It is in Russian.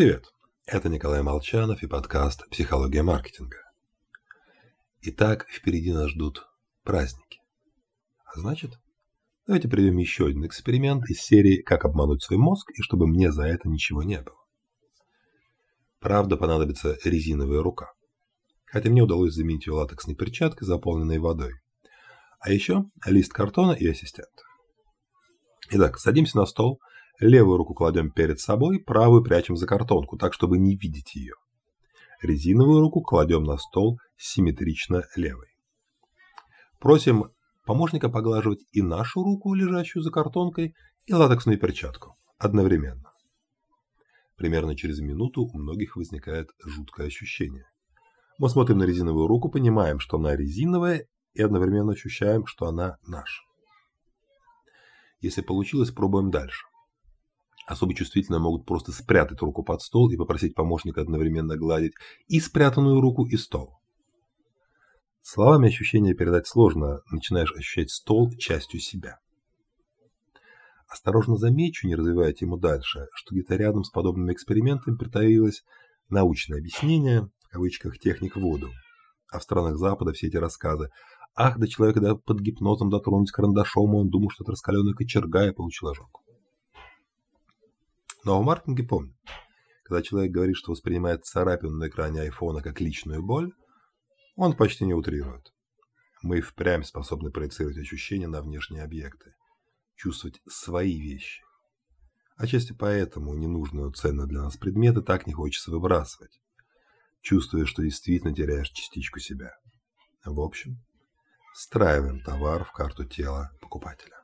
Привет, это Николай Молчанов и подкаст «Психология маркетинга». Итак, впереди нас ждут праздники. А значит, давайте проведем еще один эксперимент из серии «Как обмануть свой мозг и чтобы мне за это ничего не было». Правда, понадобится резиновая рука. Хотя мне удалось заменить ее латексной перчаткой, заполненной водой. А еще лист картона и ассистент. Итак, садимся на стол, левую руку кладем перед собой, правую прячем за картонку, так, чтобы не видеть ее. Резиновую руку кладем на стол симметрично левой. Просим помощника поглаживать и нашу руку, лежащую за картонкой, и латексную перчатку одновременно. Примерно через минуту у многих возникает жуткое ощущение. Мы смотрим на резиновую руку, понимаем, что она резиновая, и одновременно ощущаем, что она наша. Если получилось, пробуем дальше. Особо чувствительные могут просто спрятать руку под стол и попросить помощника одновременно гладить и спрятанную руку, и стол. Словами ощущения передать сложно, начинаешь ощущать стол частью себя. Осторожно замечу, не развивая тему дальше, что где-то рядом с подобными экспериментами притаилось научное объяснение, в кавычках, техник воду. А в странах Запада все эти рассказы Ах, да человек, когда под гипнозом дотронулись карандашом, он думал, что это раскаленная кочерга и получил ожог. Но в маркетинге помню, когда человек говорит, что воспринимает царапину на экране айфона как личную боль, он почти не утрирует. Мы впрямь способны проецировать ощущения на внешние объекты, чувствовать свои вещи. Отчасти поэтому ненужную ценную для нас предметы так не хочется выбрасывать, чувствуя, что действительно теряешь частичку себя. В общем, Встраиваем товар в карту тела покупателя.